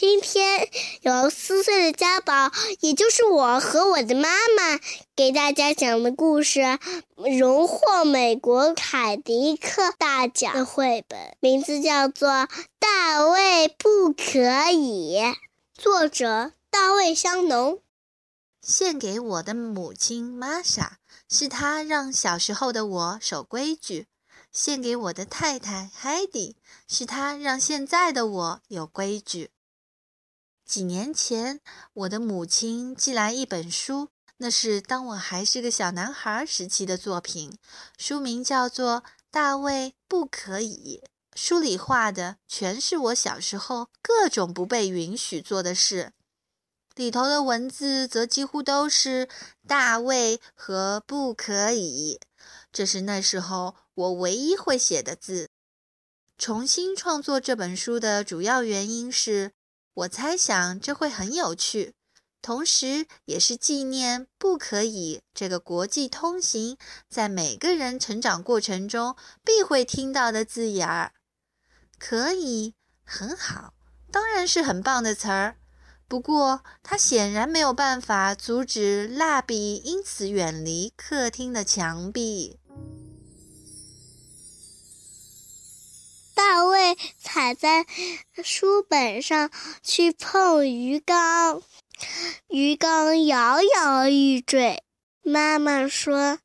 今天由四岁的家宝，也就是我和我的妈妈，给大家讲的故事，荣获美国凯迪克大奖的绘本，名字叫做《大卫不可以》，作者大卫香农。献给我的母亲玛莎，是她让小时候的我守规矩；献给我的太太海蒂，是她让现在的我有规矩。几年前，我的母亲寄来一本书，那是当我还是个小男孩时期的作品，书名叫做《大卫不可以》。书里画的全是我小时候各种不被允许做的事。里头的文字则几乎都是“大卫”和“不可以”，这是那时候我唯一会写的字。重新创作这本书的主要原因是，我猜想这会很有趣，同时也是纪念“不可以”这个国际通行在每个人成长过程中必会听到的字眼儿。可以，很好，当然是很棒的词儿。不过，他显然没有办法阻止蜡笔因此远离客厅的墙壁。在书本上去碰鱼缸，鱼缸摇摇欲坠。妈妈说：“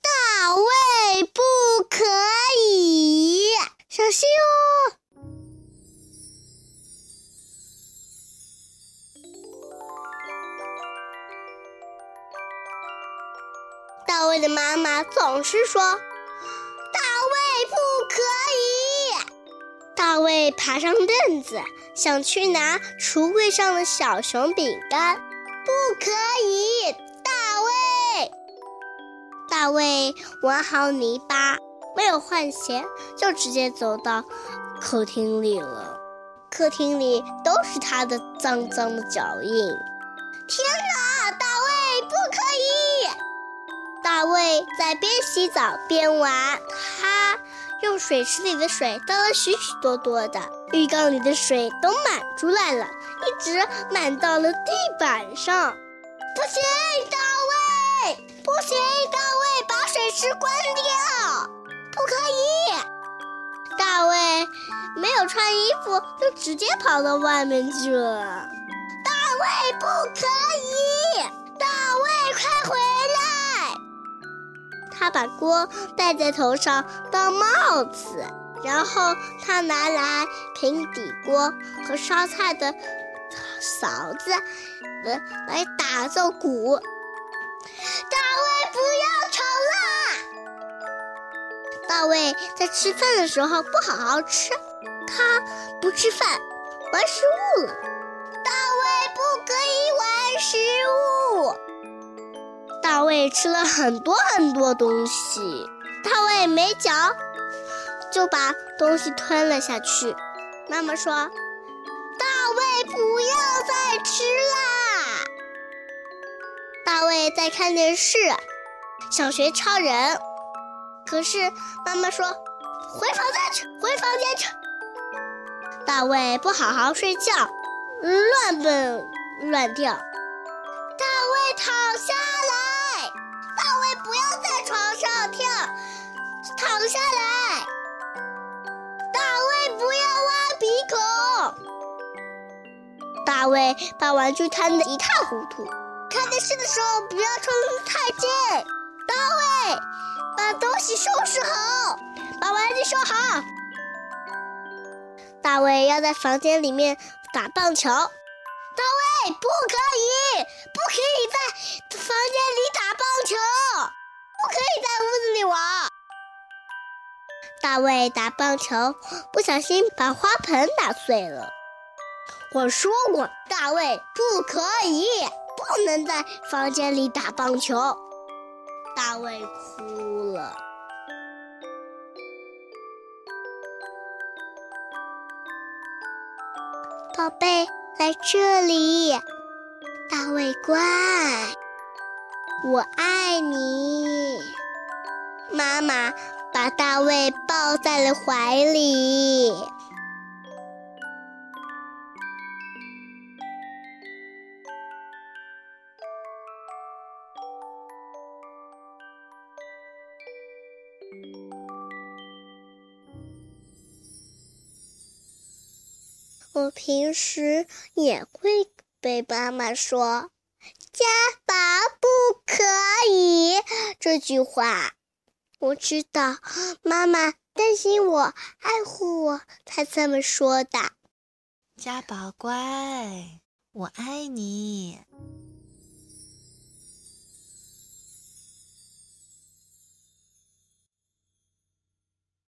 大卫不可以，小心哦。”大卫的妈妈总是说：“大卫爬上凳子，想去拿橱柜上的小熊饼干。不可以，大卫！大卫玩好泥巴，没有换鞋，就直接走到客厅里了。客厅里都是他的脏脏的脚印。天哪，大卫不可以！大卫在边洗澡边玩，他用水池里的水倒了许许多多的，浴缸里的水都满出来了，一直满到了地板上。不行，大卫！不行，大卫，把水池关掉！不可以！大卫没有穿衣服，就直接跑到外面去了。大卫，不可以！大卫，快回！他把锅戴在头上当帽子，然后他拿来平底锅和烧菜的勺子，来来打造鼓。大卫不要吵啦！大卫在吃饭的时候不好好吃，他不吃饭，玩食物了。大卫不可以玩食物。大卫吃了很多很多东西，大卫没嚼，就把东西吞了下去。妈妈说：“大卫不要再吃啦！”大卫在看电视，想学超人，可是妈妈说：“回房间去，回房间去。”大卫不好好睡觉，乱蹦乱跳。下来。大卫，不要挖鼻孔。大卫把玩具摊得一塌糊涂。看电视的时候不要冲太近。大卫，把东西收拾好，把玩具收好。大卫要在房间里面打棒球。大卫，不可以，不可以在房间里打棒球。不可以在屋子里玩。大卫打棒球，不小心把花盆打碎了。我说过，大卫不可以，不能在房间里打棒球。大卫哭了。宝贝，来这里。大卫乖。我爱你，妈妈把大卫抱在了怀里。我平时也会被妈妈说，家宝不可以这句话。我知道妈妈担心我、爱护我，才这么说的。家宝乖，我爱你。